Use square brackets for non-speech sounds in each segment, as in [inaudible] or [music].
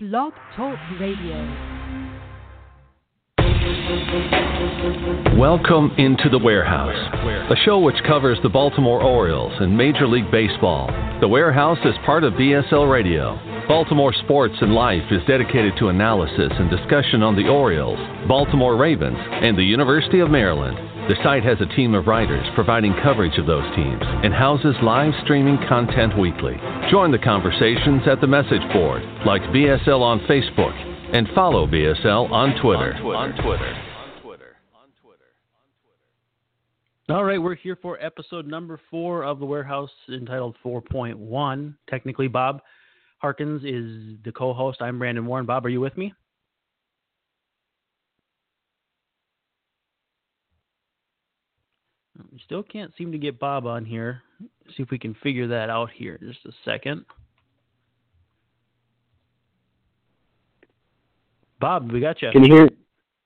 Blog Talk Radio. Welcome into the Warehouse, a show which covers the Baltimore Orioles and Major League Baseball. The Warehouse is part of BSL Radio. Baltimore Sports and Life is dedicated to analysis and discussion on the Orioles, Baltimore Ravens, and the University of Maryland. The site has a team of writers providing coverage of those teams and houses live streaming content weekly. Join the conversations at the message board, like BSL on Facebook, and follow BSL on Twitter. On Twitter. All right, we're here for episode number four of the warehouse entitled 4.1. Technically, Bob Harkins is the co host. I'm Brandon Warne. Bob, are you with me? We still can't seem to get Bob on here. See if we can figure that out here. Just a second. Bob, we got you. Can you hear?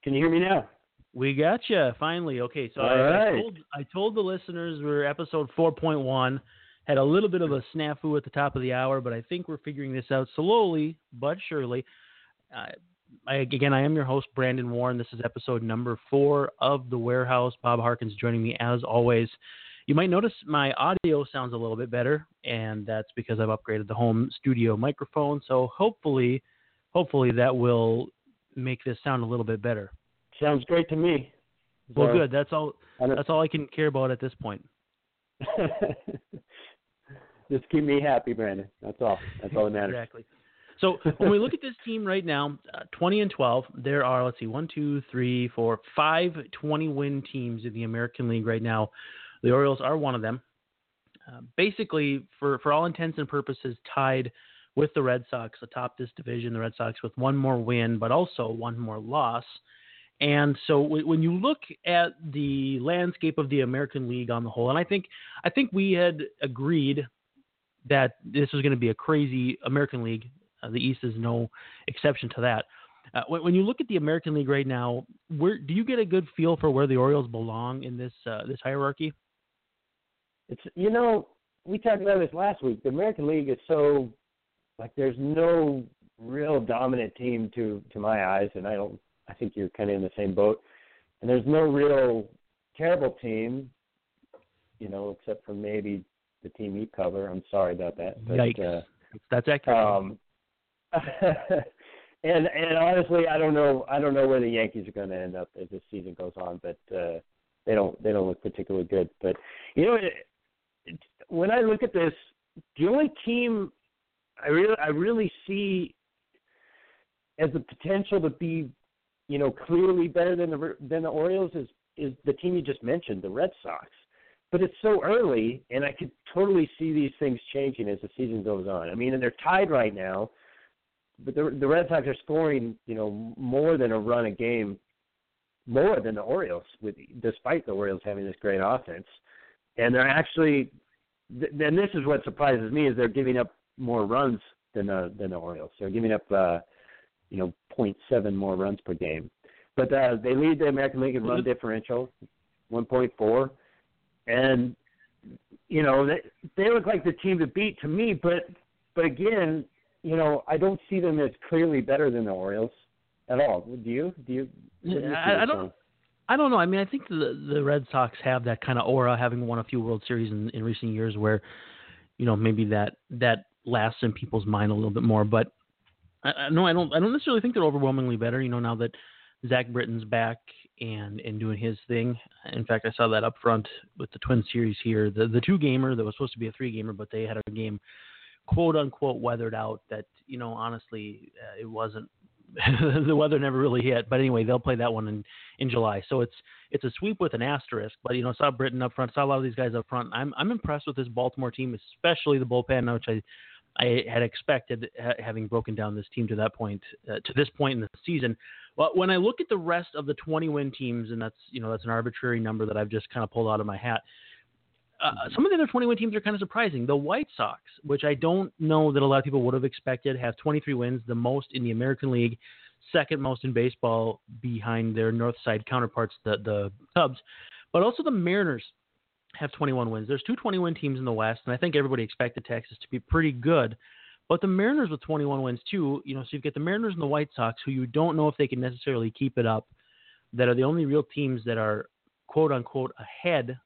Can you hear me now? We got you finally. Okay, so I, All I told I told the listeners we're episode 4.1. Had a little bit of a snafu at the top of the hour, but I think we're figuring this out slowly but surely. Uh, I, again, I am your host, Brandon Warne. This is episode number four of The Warehouse. Bob Harkins joining me as always. You might notice my audio sounds a little bit better, and that's because I've upgraded the home studio microphone. So hopefully, hopefully that will make this sound a little bit better. Sounds great to me. Well, So, good. That's all. That's all I can care about at this point. [laughs] Just keep me happy, Brandon. That's all. That's all that matters. Exactly. So when we look at this team right now, uh, 20 and 12, there are, let's see, one, two, three, four, five 20 win teams in the American League right now. The Orioles are one of them. Uh, basically, for, for all intents and purposes, tied with the Red Sox atop this division. The Red Sox with one more win, but also one more loss. And so when you look at the landscape of the American League on the whole, and I think I think we had agreed that this was going to be a crazy American League. Uh, the East is no exception to that. Uh, when, when you look at the American League right now, where do you get a good feel for where the Orioles belong in this uh, this hierarchy? It's you know we talked about this last week. The American League is so like there's no real dominant team to to my eyes, and I don't. I think you're kind of in the same boat. And there's no real terrible team, you know, except for maybe the team you cover. I'm sorry about that. But, Yikes! Uh, That's accurate. Um, [laughs] and and honestly, I don't know. I don't know where the Yankees are going to end up as this season goes on, but uh, they don't they don't look particularly good. But you know, it, it, when I look at this, the only team I really I really see as the potential to be, you know, clearly better than the than the Orioles is is the team you just mentioned, the Red Sox. But it's so early, and I could totally see these things changing as the season goes on. I mean, and they're tied right now, but the the Red Sox are scoring, you know, more than a run a game, more than the Orioles, with despite the Orioles having this great offense, and they're actually. th- Then this is what surprises me is they're giving up more runs than the than the Orioles. They're giving up, uh, you know, 0.7 more runs per game, but uh, they lead the American League in run differential, 1.4 and you know they they look like the team to beat to me but but again you know i don't see them as clearly better than the orioles at all do you do you, do you I, I don't. on? I don't know. I mean, I think the the Red Sox have that kind of aura, having won a few World Series in, in recent years, where you know maybe that that lasts in people's mind a little bit more. But I, I no, I don't. I don't necessarily think they're overwhelmingly better. You know, now that Zach Britton's back and and doing his thing. In fact, I saw that up front with the Twin Series here. The the two gamer that was supposed to be a three gamer, but they had a game quote unquote weathered out. That you know, honestly, uh, it wasn't. [laughs] the weather never really hit, but anyway, they'll play that one in in July. So it's it's a sweep with an asterisk. But you know, saw Britton up front, saw a lot of these guys up front. I'm I'm impressed with this Baltimore team, especially the bullpen, which I I had expected ha- having broken down this team to that point uh, to this point in the season. But when I look at the rest of the 20 win teams, and that's you know that's an arbitrary number that I've just kind of pulled out of my hat. Uh, some of the other 21 teams are kind of surprising. The White Sox, which I don't know that a lot of people would have expected, have 23 wins, the most in the American League, second most in baseball behind their North Side counterparts, the the Cubs. But also the Mariners have 21 wins. There's two 21 teams in the West, and I think everybody expected Texas to be pretty good. But the Mariners with 21 wins too, you know, so you've got the Mariners and the White Sox, who you don't know if they can necessarily keep it up, that are the only real teams that are quote unquote ahead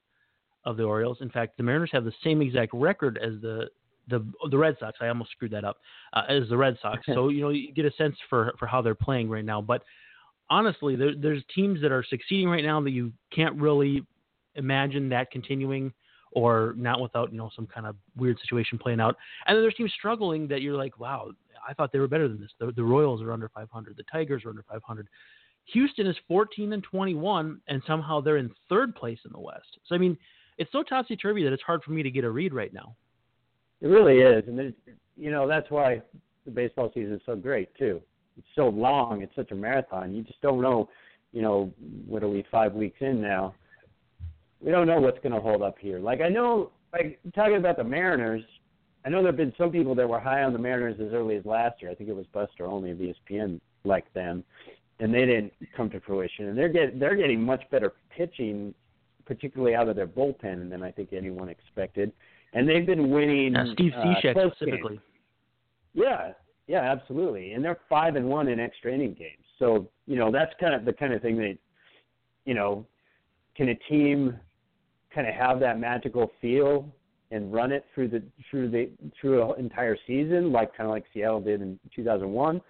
of the Orioles. In fact, the Mariners have the same exact record as the the the Red Sox. I almost screwed that up. Uh, as the Red Sox, so [laughs] you know you get a sense for for how they're playing right now. But honestly, there, there's teams that are succeeding right now that you can't really imagine that continuing or not without you know some kind of weird situation playing out. And then there's teams struggling that you're like, wow, I thought they were better than this. The, the Royals are under 500. The Tigers are under 500. Houston is 14 and 21, and somehow they're in third place in the West. So I mean, it's so topsy turvy that it's hard for me to get a read right now. It really is, and you know that's why the baseball season is so great too. It's so long. It's such a marathon. You just don't know. You know, what are we five weeks in now? We don't know what's going to hold up here. Like I know, like talking about the Mariners. I know there have been some people that were high on the Mariners as early as last year. I think it was Buster Olney of ESPN like them, and they didn't come to fruition. And they're get they're getting much better pitching, particularly out of their bullpen than I think anyone expected and they've been winning. Uh, Steve Cishek uh, specifically. Games. Yeah, yeah, absolutely, and they're five and one in extra inning games. So you know that's kind of the kind of thing that, you know, can a team kind of have that magical feel and run it through the through the through an entire season, like kind of like Seattle did in 2001,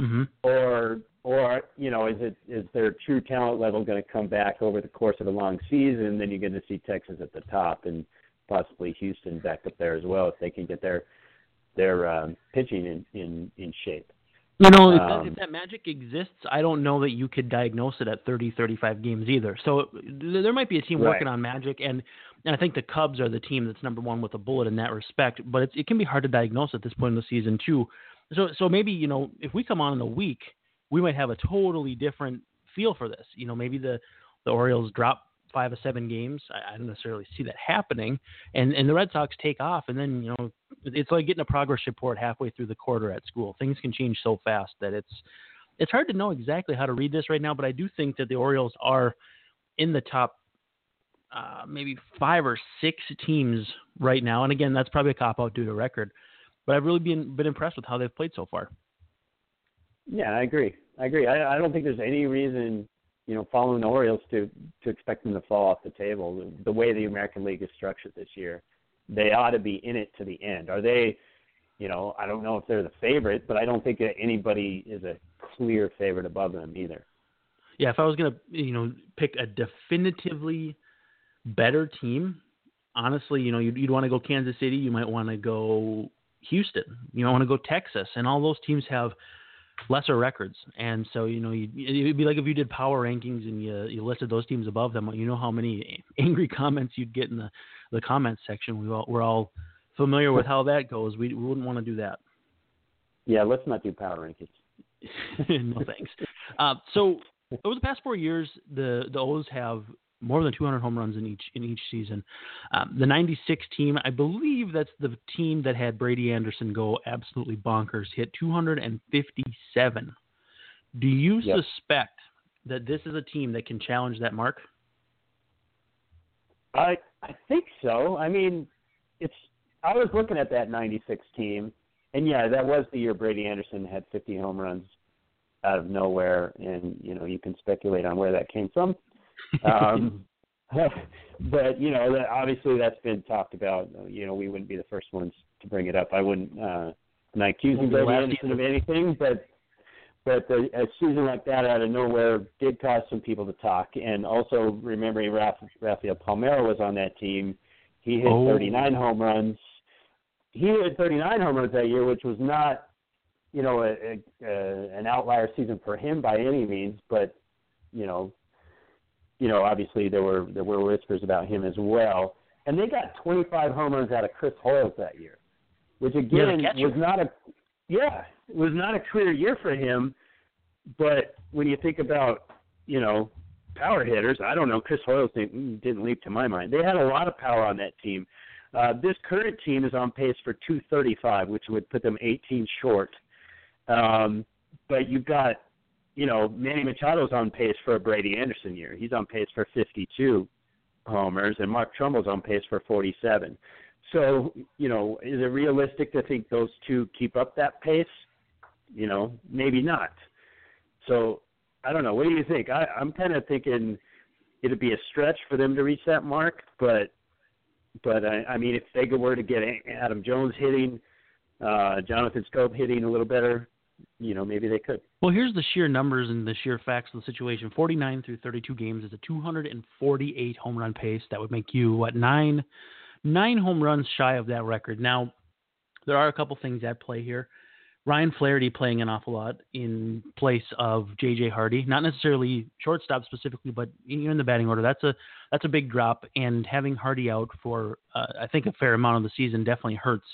mm-hmm. or or you know is it is their true talent level going to come back over the course of a long season? Then you're going to see Texas at the top and possibly Houston back up there as well if they can get their their um, pitching in, in in shape. You know, if, Um, that, if that magic exists, I don't know that you could diagnose it at 30, 35 games either. So th- there might be a team Right. working on magic, and and I think the Cubs are the team that's number one with a bullet in that respect. But it's, it can be hard to diagnose at this point in the season too. So so maybe you know if we come on in a week, we might have a totally different feel for this. You know, maybe the the Orioles drop five or seven games. I, I don't necessarily see that happening, and and the Red Sox take off, and then you know it's like getting a progress report halfway through the quarter at school. Things can change so fast that it's it's hard to know exactly how to read this right now. But I do think that the Orioles are in the top uh, maybe five or six teams right now, and again that's probably a cop out due to record. But I've really been been impressed with how they've played so far. Yeah, I agree. I agree. I, I don't think there's any reason, you know, following the Orioles to to expect them to fall off the table. The, way the American League is structured this year, they ought to be in it to the end. Are they? You know, I don't know if they're the favorite, but I don't think that anybody is a clear favorite above them either. Yeah, if I was gonna, you know, pick a definitively better team, honestly, you know, you'd, you'd want to go Kansas City. You might want to go Houston. You might want to go Texas, and all those teams have lesser records. And so, you know, you'd, it'd be like if you did power rankings and you you listed those teams above them. You know how many [laughs] angry comments you'd get in the the comments section. We all, we're all familiar with how that goes. We, we wouldn't want to do that. Yeah, let's not do power rankings. [laughs] no thanks. Uh, so over the past four years, the the O's have more than 200 home runs in each in each season. Um, the '96 team, I believe that's the team that had Brady Anderson go absolutely bonkers, hit 257. Do you Yep. suspect that this is a team that can challenge that mark? I I think so. I mean, it's I was looking at that '96 team, and yeah, that was the year Brady Anderson had 50 home runs out of nowhere, and you know you can speculate on where that came from. Um, [laughs] [laughs] but you know, that, obviously that's been talked about. You know, we wouldn't be the first ones to bring it up. I wouldn't uh, not accusing Brady Anderson of anything, but but a, a season like that out of nowhere did cause some people to talk. And also remembering Raf, Rafael Palmeiro was on that team. He hit Oh. 39 home runs. He hit 39 home runs that year, which was not, you know, a, a, a, an outlier season for him by any means. But, you know, you know, obviously there were there were whispers about him as well. And they got 25 home runs out of Chris Hoiles that year, which again Yeah, was not a yeah, it was not a clear year for him. But when you think about, you know, power hitters, I don't know, Chris Hoiles didn't, didn't leap to my mind. They had a lot of power on that team. Uh, this current team is on pace for 235, which would put them 18 short. Um, but you've got, you know, Manny Machado's on pace for a Brady Anderson year. He's on pace for 52 homers, and Mark Trumbo's on pace for 47. So, you know, is it realistic to think those two keep up that pace? You know, maybe not. So, I don't know. What do you think? I, I'm kind of thinking it'd be a stretch for them to reach that mark, but but I, I mean, if they were to get Adam Jones hitting, uh, Jonathan Schoop hitting a little better, you know, maybe they could. Well, here's the sheer numbers and the sheer facts of the situation. 49 through 32 games is a 248 home run pace. That would make you what nine nine home runs shy of that record. Now, there are a couple things at play here. Ryan Flaherty playing an awful lot in place of J.J. Hardy, not necessarily shortstop specifically, but know in the batting order. That's a that's a big drop, and having Hardy out for uh, I think a fair amount of the season definitely hurts.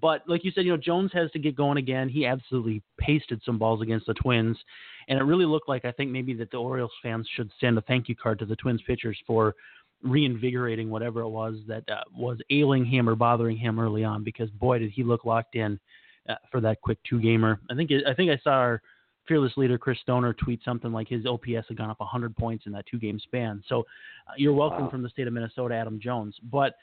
But like you said, you know Jones has to get going again. He absolutely pasted some balls against the Twins, and it really looked like I think maybe that the Orioles fans should send a thank you card to the Twins pitchers for reinvigorating whatever it was that uh, was ailing him or bothering him early on because boy did he look locked in uh, for that quick two gamer. I think it, I think I saw our fearless leader Chris Stoner tweet something like his OPS had gone up 100 points in that two game span. So uh, you're welcome wow. from the state of Minnesota, Adam Jones. But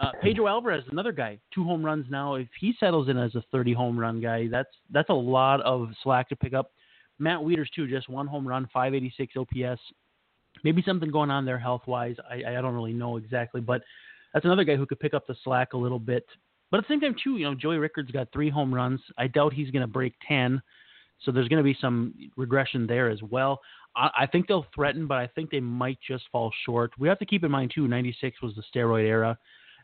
uh, Pedro Alvarez, another guy, two home runs now. If he settles in as a 30 home run guy, that's that's a lot of slack to pick up. Matt Wieters too, just one home run, 586 OPS. Maybe something going on there health wise. I, I don't really know exactly, but that's another guy who could pick up the slack a little bit. But at the same time, too, you know, Joey Rickard's got three home runs. I doubt he's going to break 10. So there's going to be some regression there as well. I, I think they'll threaten, but I think they might just fall short. We have to keep in mind, too, 96 was the steroid era.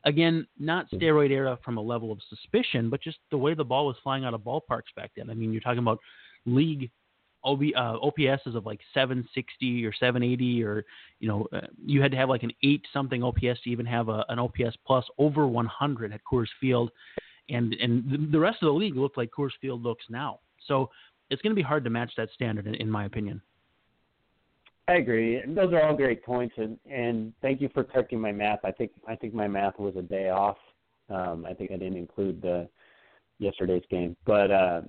Again, not steroid era from a level of suspicion, but just the way the ball was flying out of ballparks back then. I mean, you're talking about league OB, uh, OPSs of like 760 or 780, or you know, uh, you had to have like an eight something OPS to even have a, an OPS plus over 100 at Coors Field, and and the, the rest of the league looked like Coors Field looks now. So it's going to be hard to match that standard, in, in my opinion. I agree. Those are all great points, and and thank you for correcting my math. I think I think my math was a day off. Um, I think I didn't include the yesterday's game, but uh,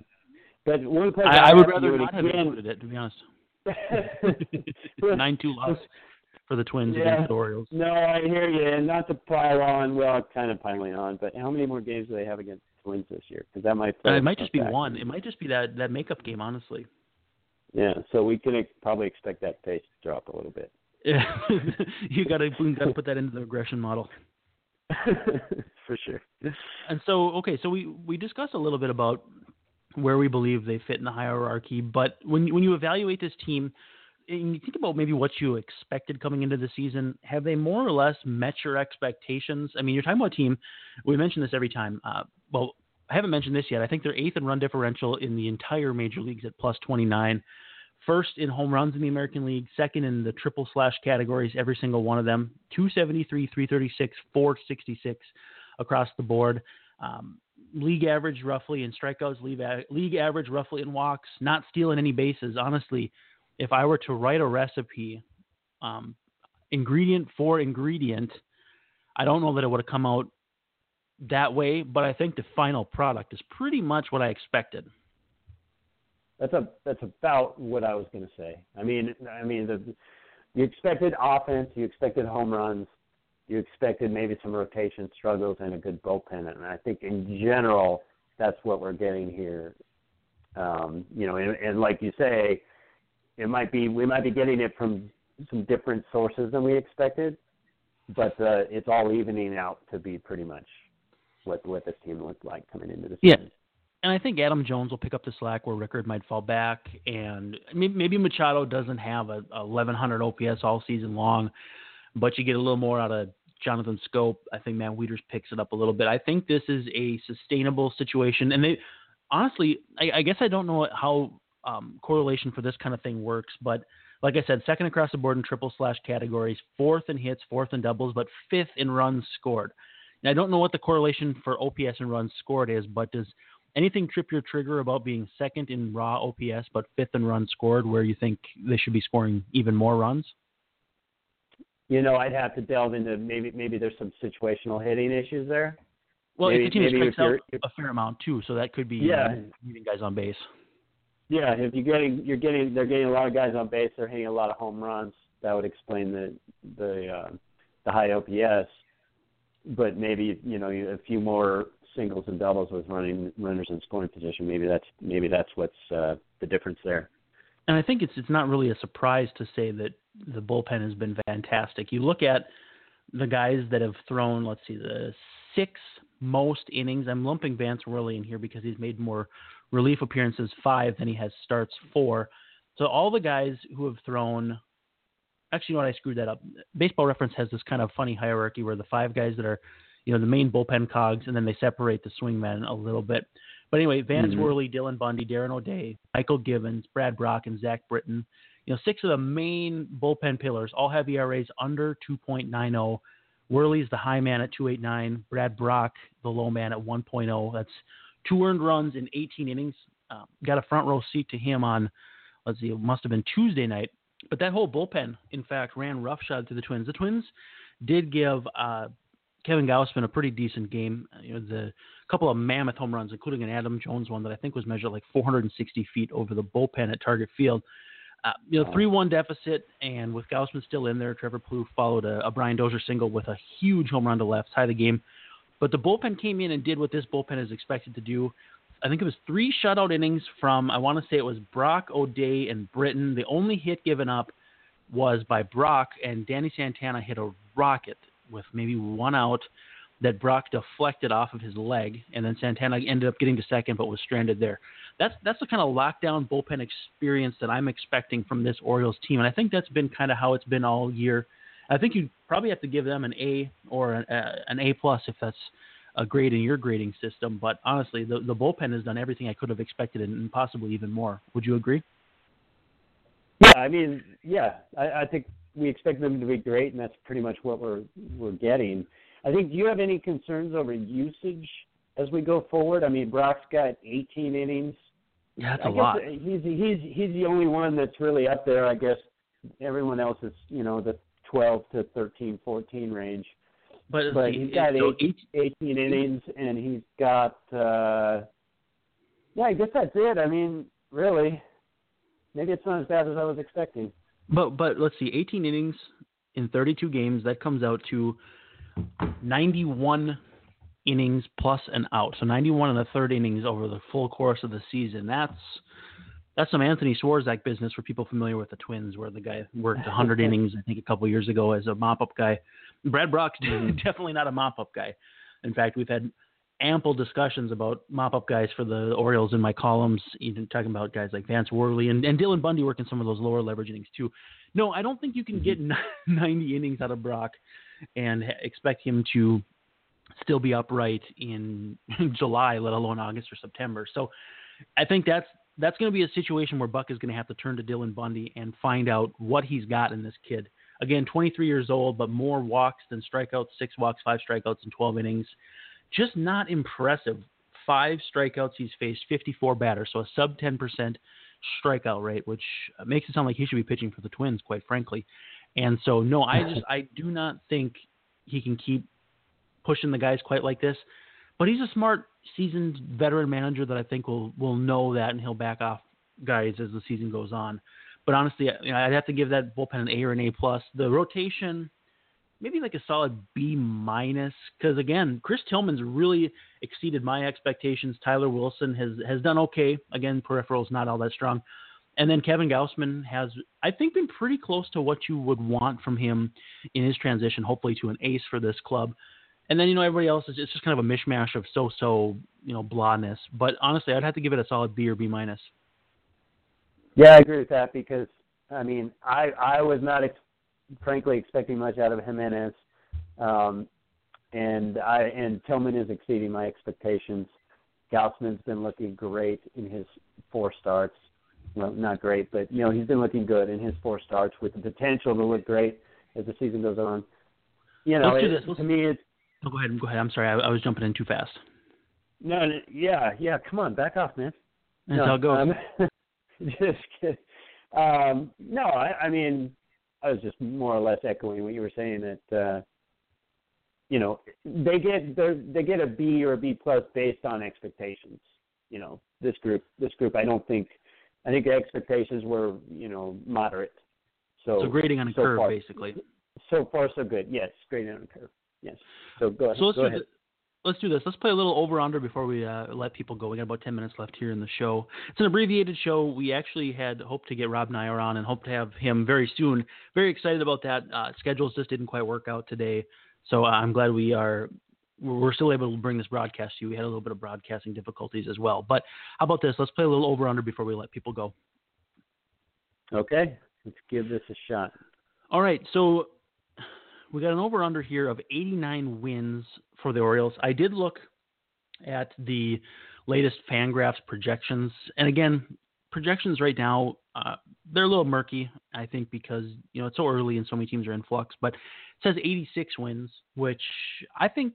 but one place I, I would rather not again, have included it, to be honest. [laughs] [laughs] Nine two loss for the Twins yeah, against the Orioles. No, I hear you, and not to pile on. Well, kind of piling on, but how many more games do they have against the Twins this year? Because that might. Uh, it might just be one. It might just be that that makeup game, honestly. Yeah, so we can ex- probably expect that pace to drop a little bit. Yeah, [laughs] you got to put that into the regression model. [laughs] For sure. And so, okay, so we we discussed a little bit about where we believe they fit in the hierarchy. But when when you evaluate this team, and you think about maybe what you expected coming into the season, have they more or less met your expectations? I mean, you're talking about a team. We mention this every time. Uh, well, I haven't mentioned this yet. I think they're eighth in run differential in the entire major leagues at plus 29. First in home runs in the American League, second in the triple slash categories, every single one of them. 273, 336, 466 across the board. Um, league average roughly in strikeouts, league, league average roughly in walks, not stealing any bases. Honestly, if I were to write a recipe, um, ingredient for ingredient, I don't know that it would have come out that way, but I think the final product is pretty much what I expected. That's a that's about what I was going to say. I mean, I mean the you expected offense, you expected home runs, you expected maybe some rotation struggles and a good bullpen. And I think in general, that's what we're getting here. Um, you know, and, and like you say, it might be we might be getting it from some different sources than we expected, but uh, it's all evening out to be pretty much what what this team looked like coming into the season. Yeah. And I think Adam Jones will pick up the slack where Rickard might fall back, and maybe Machado doesn't have a, a 1100 OPS all season long, but you get a little more out of Jonathan Schoop. I think Matt Wieters picks it up a little bit. I think this is a sustainable situation, and they honestly, I, I guess I don't know how um, correlation for this kind of thing works, but like I said, second across the board in triple slash categories, fourth in hits, fourth in doubles, but fifth in runs scored. Now, I don't know what the correlation for OPS and runs scored is, but does anything trip your trigger about being second in raw OPS but fifth in runs scored, where you think they should be scoring even more runs? you know, I'd have to delve into maybe maybe there's some situational hitting issues there. Well, maybe, if the team strikes out a fair amount too, so that could be yeah, leaving guys on base. Yeah, if you're getting you're getting they're getting a lot of guys on base, they're hitting a lot of home runs. That would explain the the uh, the high OPS. but maybe you know a few more singles and doubles with running runners in scoring position. Maybe that's maybe that's what's uh, the difference there. And I think it's it's not really a surprise to say that the bullpen has been fantastic. You look at the guys that have thrown, let's see, the six most innings. I'm lumping Vance Worley in here because he's made more relief appearances five than he has starts four. So all the guys who have thrown actually, you know what? I screwed that up. Baseball Reference has this kind of funny hierarchy where the five guys that are, you know, the main bullpen cogs, and then they separate the swingmen a little bit. But anyway, Vance mm-hmm. Worley, Dylan Bundy, Darren O'Day, Mychal Givens, Brad Brach, and Zach Britton. You know, six of the main bullpen pillars all have ERAs under 2.90. Worley's the high man at 2.89. Brad Brach, the low man at 1.0. That's two earned runs in 18 innings. Uh, got a front row seat to him on, let's see, it must have been Tuesday night but that whole bullpen, in fact, ran roughshod to the Twins. The Twins did give uh, Kevin Gausman a pretty decent game. You know, the couple of mammoth home runs, including an Adam Jones one that I think was measured like 460 feet over the bullpen at Target Field. Uh, you know, three-one deficit, and with Gausman still in there, Trevor Plouffe followed a, a Brian Dozier single with a huge home run to left, tie the game. But the bullpen came in and did what this bullpen is expected to do. I think it was three shutout innings from I want to say it was Brach O'Day, and Britton. The only hit given up was by Brach, and Danny Santana hit a rocket with maybe one out that Brach deflected off of his leg, and then Santana ended up getting to second but was stranded there. That's that's the kind of lockdown bullpen experience that I'm expecting from this Orioles team, and I think that's been kind of how it's been all year. I think you probably have to give them an A or an, uh, an A plus if that's a grade in your grading system. But honestly, the, the bullpen has done everything I could have expected and possibly even more. Would you agree? Yeah, I mean, yeah, I, I think we expect them to be great, and that's pretty much what we're we're getting. I think. Do you have any concerns over usage as we go forward? I mean, Brach's got 18 innings. Yeah, that's I a lot. He's he's he's the only one that's really up there. I guess everyone else is you know the 12 to 13, 14 range. But, but he's got so eight, 18 innings, and he's got. uh Yeah, I guess that's it. I mean, really, maybe it's not as bad as I was expecting. But but let's see, 18 innings in 32 games. That comes out to 91 innings plus an out. So 91 and a third innings over the full course of the season. That's that's some Anthony Swarzak business for people familiar with the Twins, where the guy worked 100 [laughs] innings, I think, a couple years ago as a mop-up guy. Brad Brach's [laughs] mm-hmm. definitely not a mop-up guy. In fact, we've had ample discussions about mop-up guys for the Orioles in my columns, even talking about guys like Vance Worley and, and Dylan Bundy working some of those lower leverage innings too. No, I don't think you can get mm-hmm. [laughs] 90 innings out of Brach and expect him to still be upright in [laughs] July, let alone August or September. So I think that's that's going to be a situation where Buck is going to have to turn to Dylan Bundy and find out what he's got in this kid. Again, 23 years old, but more walks than strikeouts, six walks, five strikeouts in 12 innings. Just not impressive. Five strikeouts he's faced, 54 batters, so a sub 10% strikeout rate, which makes it sound like he should be pitching for the Twins, quite frankly. And so, no, I just I do not think he can keep pushing the guys quite like this. But he's a smart, seasoned veteran manager that I think will will know that, and he'll back off guys as the season goes on. But honestly, you know, I'd have to give that bullpen an A or an A plus. The rotation, maybe like a solid B minus, because again, Chris Tillman's really exceeded my expectations. Tyler Wilson has has done okay. Again, peripherals not all that strong. And then Kevin Gausman has, I think, been pretty close to what you would want from him in his transition, hopefully to an ace for this club. And then you know everybody else is it's just kind of a mishmash of so-so you know blahness. But honestly, I'd have to give it a solid B or B minus. Yeah, I agree with that because I mean I I was not frankly expecting much out of Jimenez, um, and I and Tillman is exceeding my expectations. Gausman's been looking great in his four starts. Well, not great, but you know he's been looking good in his four starts with the potential to look great as the season goes on. You know, Let's it, to me, it's Oh, go ahead. Go ahead. I'm sorry. I, I, was jumping in too fast. No, yeah, yeah. Come on, back off, man. That's no, how it goes. Um, [laughs] just kidding. Um, no, I, I mean, I was just more or less echoing what you were saying that uh, you know they get they get a B or a B plus based on expectations. You know, this group, this group, I don't think. I think the expectations were you know moderate. So, so grading on a so curve, far, basically. So far, so good. Yes, grading on a curve. Yes. So go ahead. So let's go ahead. Let's do this. Let's play a little over under before we uh, let people go. We got about ten minutes left here in the show. It's an abbreviated show. We actually had hoped to get Rob Neyer on and hope to have him very soon. Very excited about that. Uh, schedules just didn't quite work out today, so uh, I'm glad we are. We're still able to bring this broadcast to you. We had a little bit of broadcasting difficulties as well. But how about this? Let's play a little over under before we let people go. Okay. Let's give this a shot. All right, so we got an over under here of 89 wins for the Orioles. I did look at the latest Fangraphs projections, and again, projections right now uh, they're a little murky. I think because you know it's so early and so many teams are in flux. But it says 86 wins, which I think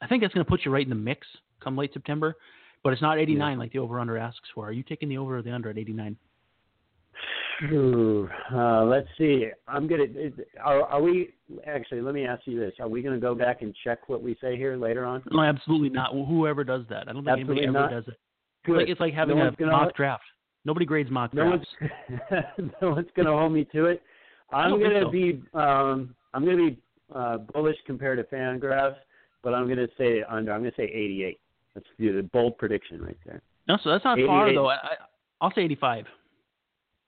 I think that's going to put you right in the mix come late September. But it's not 89 like the over under asks for. Are you taking the over or the under at 89? Ooh, uh, let's see. I'm gonna. Is, are, are we actually? Let me ask you this: Are we going to go back and check what we say here later on? No, absolutely not. Whoever does that, I don't think Absolutely anybody ever does it. Good. Like it's like having no a gonna, mock draft. Nobody grades mock No drafts. one's [laughs] no one's going to hold me to it. I'm going to so. be um, I'm going to be uh, bullish compared to Fangraphs, but I'm going to say under. I'm going to say 88. That's the bold prediction right there. No, so that's not far though. I, I, I'll say 85.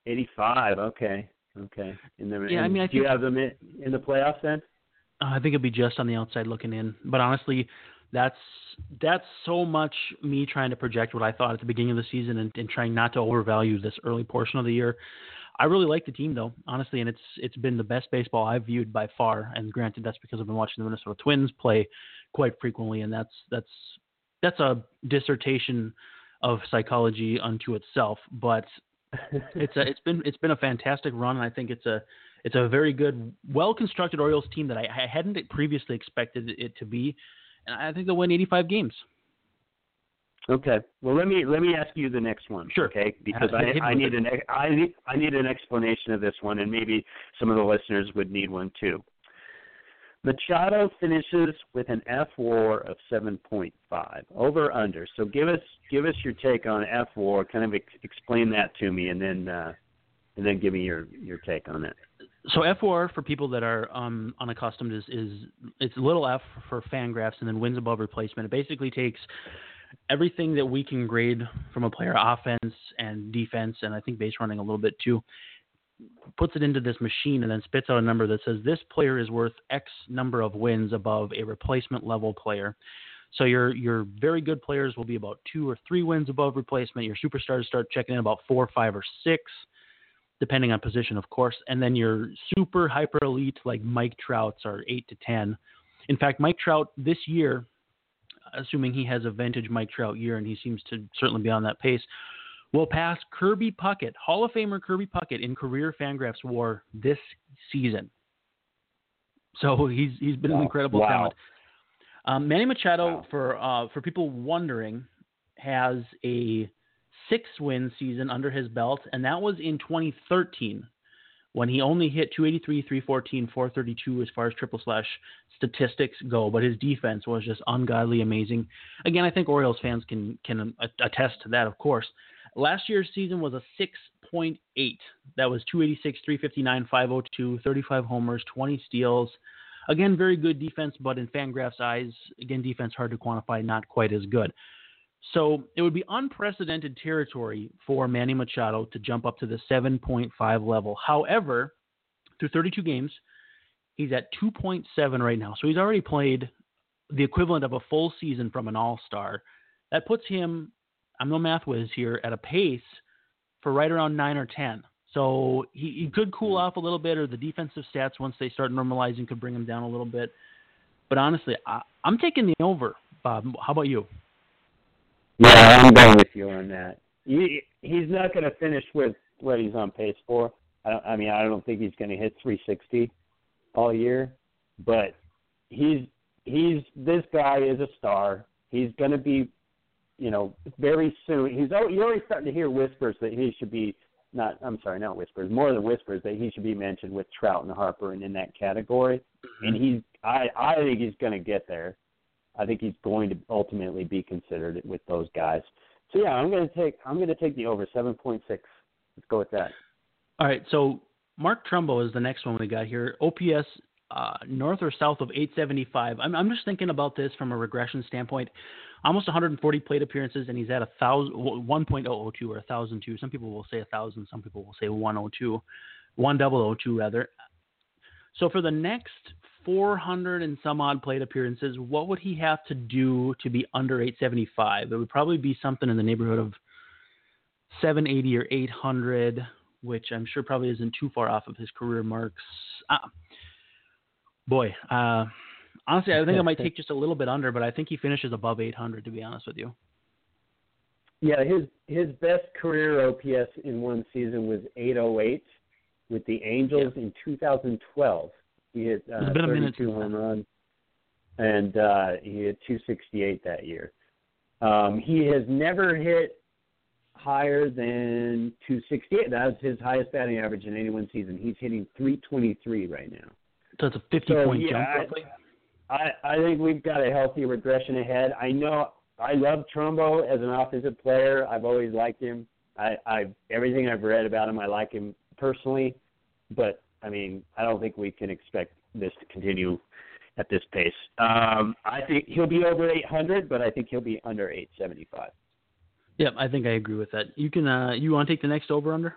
85. Okay. Okay. And then, Yeah, I mean, I do you have them in, in the playoffs then? Uh, I think it'd be just on the outside looking in. But honestly, that's that's so much me trying to project what I thought at the beginning of the season and, and trying not to overvalue this early portion of the year. I really like the team though, honestly, and it's it's been the best baseball I've viewed by far. And granted, that's because I've been watching the Minnesota Twins play quite frequently, and that's that's that's a dissertation of psychology unto itself. But it's a, it's been it's been a fantastic run, and I think it's a it's a very good, well constructed Orioles team that I, I hadn't previously expected it to be, and I think they'll win 85 games. Okay. Well, let me let me ask you the next one. Sure. Okay, because uh, Hit I, I need it. an I need I need an explanation of this one, and maybe some of the listeners would need one too. Machado finishes with an F WAR of 7.5 over under. So give us give us your take on F WAR. Kind of ex- explain that to me, and then uh, and then give me your your take on it. So FOR for people that are um, unaccustomed is is it's little f for fan graphs, and then wins above replacement. It basically takes everything that we can grade from a player offense and defense and I think base running a little bit too puts it into this machine and then spits out a number that says this player is worth X number of wins above a replacement level player. So your your very good players will be about two or three wins above replacement. Your superstars start checking in about four, five, or six, depending on position, of course. And then your super hyper elite like Mike Trout's are eight to ten. In fact, Mike Trout this year, assuming he has a vintage Mike Trout year, and he seems to certainly be on that pace, will pass Kirby Puckett, Hall of Famer Kirby Puckett, in career Fangraphs WAR this season. So he's he's been an incredible Wow. talent. Um, Manny Machado, Wow. for uh, for people wondering, has a six win season under his belt, and that was in 2013 when he only hit 283, 314, 432 as far as triple slash statistics go, but his defense was just ungodly amazing. Again, I think Orioles fans can can attest to that, of course. Last year's season was a 6.8. That was 286, 359, 502, 35 homers, 20 steals. Again, very good defense, but in Fangraphs' eyes, again, defense hard to quantify, not quite as good. So it would be unprecedented territory for Manny Machado to jump up to the 7.5 level. However, through 32 games, he's at 2.7 right now. So he's already played the equivalent of a full season from an all star. That puts him, I'm no math whiz here, at a pace for right around 9 or 10. So he, he could cool mm. off a little bit, or the defensive stats, once they start normalizing, could bring him down a little bit. But honestly, I, I'm taking the over, Bob. How about you? Yeah, I'm going with you on that. He, he's not going to finish with what he's on pace for. I, don't, I mean, I don't think he's going to hit 360 all year, but he's he's this guy is a star. He's going to be, you know, very soon. He's al- you're already starting to hear whispers that he should be not. I'm sorry, not whispers. More than whispers that he should be mentioned with Trout and Harper and in that category. Mm-hmm. And he's I I think he's going to get there. I think he's going to ultimately be considered with those guys. So yeah, I'm going to take I'm going to take the over 7.6. Let's go with that. All right, so Mark Trumbo is the next one we got here. OPS uh, north or south of 875. I'm, I'm just thinking about this from a regression standpoint. Almost 140 plate appearances, and he's at a thousand, 1.002 or 1002. Some people will say 1000. Some people will say 102, 1002 rather. So for the next 400 and some odd plate appearances, what would he have to do to be under 875? It would probably be something in the neighborhood of 780 or 800, which I'm sure probably isn't too far off of his career marks. Uh, boy, uh, honestly, I think I might take just a little bit under, but I think he finishes above 800. To be honest with you. Yeah, his his best career OPS in one season was 808 with the Angels yeah. in 2012. He hit uh, 32 home runs, and uh, he hit 268 that year. Um, he has never hit higher than 268. That was his highest batting average in any one season. He's hitting 323 right now. So it's a 50 so, point yeah, jump, roughly. I, I think we've got a healthy regression ahead. I know I love Trumbo as an offensive player. I've always liked him. I, I everything I've read about him, I like him personally. But I mean, I don't think we can expect this to continue at this pace. Um, I think he'll be over 800, but I think he'll be under 875. Yep, I think I agree with that. You can uh, you want to take the next over under?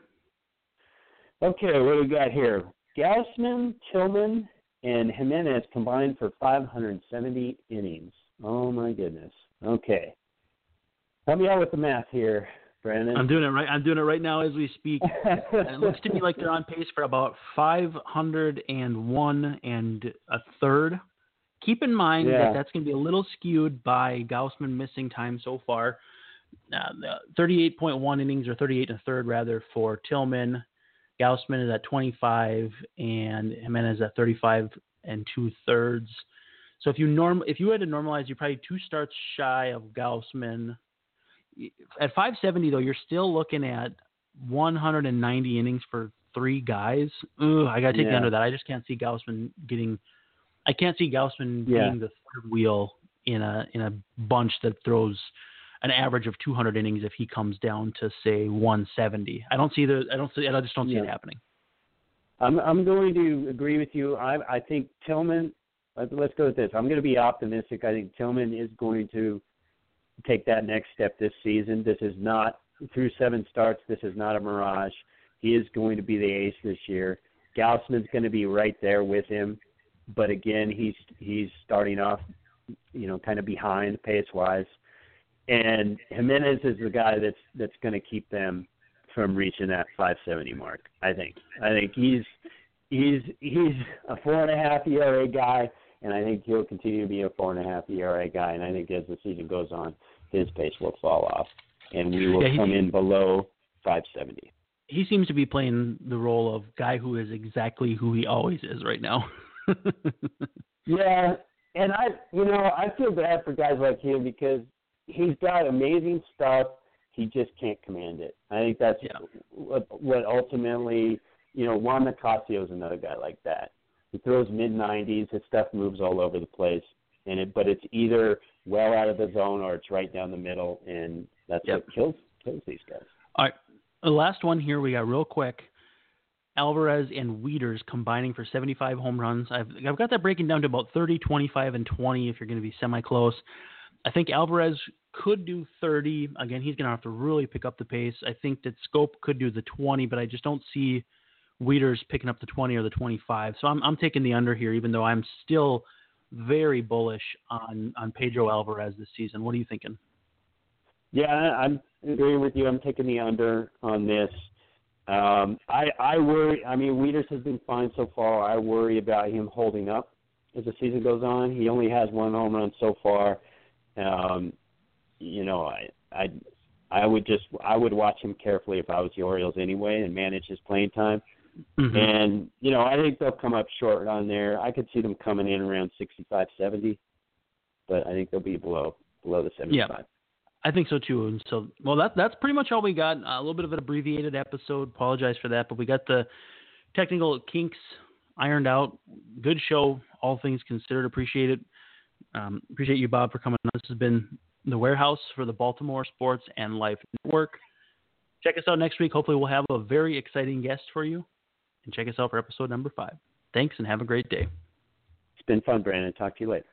Okay, what do we got here? Gausman, Tillman, and Jimenez combined for 570 innings. Oh my goodness. Okay. Help me out with the math here, Brandon. I'm doing it right. I'm doing it right now as we speak. [laughs] it looks to me like they're on pace for about 501 and a third. Keep in mind yeah. that that's going to be a little skewed by Gausman missing time so far. Uh, 38.1 innings or 38 and a third rather for Tillman, Gausman is at 25 and Jimenez at 35 and two thirds. So if you norm if you had to normalize, you're probably two starts shy of Gausman. At 570 though, you're still looking at 190 innings for three guys. Ooh, I gotta take yeah. the under that. I just can't see Gausman getting. I can't see Gausman yeah. being the third wheel in a in a bunch that throws an average of 200 innings if he comes down to say 170. I don't see the I don't see I just don't see yeah. it happening. I'm I'm going to agree with you. I I think Tillman. Let's go with this. I'm going to be optimistic. I think Tillman is going to take that next step this season. This is not through seven starts. This is not a mirage. He is going to be the ace this year. Gausman's going to be right there with him, but again, he's he's starting off, you know, kind of behind pace wise and Jimenez is the guy that's that's going to keep them from reaching that 570 mark. I think. I think he's he's he's a four and a half ERA guy, and I think he'll continue to be a four and a half ERA guy. And I think as the season goes on, his pace will fall off, and we will yeah, come in below 570. He seems to be playing the role of guy who is exactly who he always is right now. [laughs] yeah, and I, you know, I feel bad for guys like him because he's got amazing stuff. He just can't command it. I think that's yeah. what, what ultimately, you know, Juan Nicasio is another guy like that. He throws mid 90s. His stuff moves all over the place, and it, but it's either well out of the zone or it's right down the middle, and that's yep. what kills kills these guys. All right, the last one here we got real quick. Alvarez and Wieters combining for 75 home runs. I've I've got that breaking down to about 30, 25, and 20 if you're going to be semi close. I think Alvarez could do 30. Again, he's going to have to really pick up the pace. I think that Schoop could do the 20, but I just don't see Wieters picking up the 20 or the 25. So I'm, I'm taking the under here, even though I'm still very bullish on, on Pedro Alvarez this season. What are you thinking? Yeah, I'm agreeing with you. I'm taking the under on this. Um, I, I worry. I mean, Wieters has been fine so far. I worry about him holding up as the season goes on. He only has one home run so far. Um, you know, I I I would just I would watch him carefully if I was the Orioles anyway and manage his playing time. Mm-hmm. And you know, I think they'll come up short on there. I could see them coming in around 65, 70, but I think they'll be below below the 75. Yeah. I think so too. And so, well, that that's pretty much all we got. A little bit of an abbreviated episode. Apologize for that, but we got the technical kinks ironed out. Good show, all things considered. Appreciate it. Um, appreciate you, Bob, for coming on. This has been the warehouse for the Baltimore Sports and Life Network. Check us out next week. Hopefully, we'll have a very exciting guest for you and check us out for episode number five. Thanks and have a great day. It's been fun, Brandon. Talk to you later.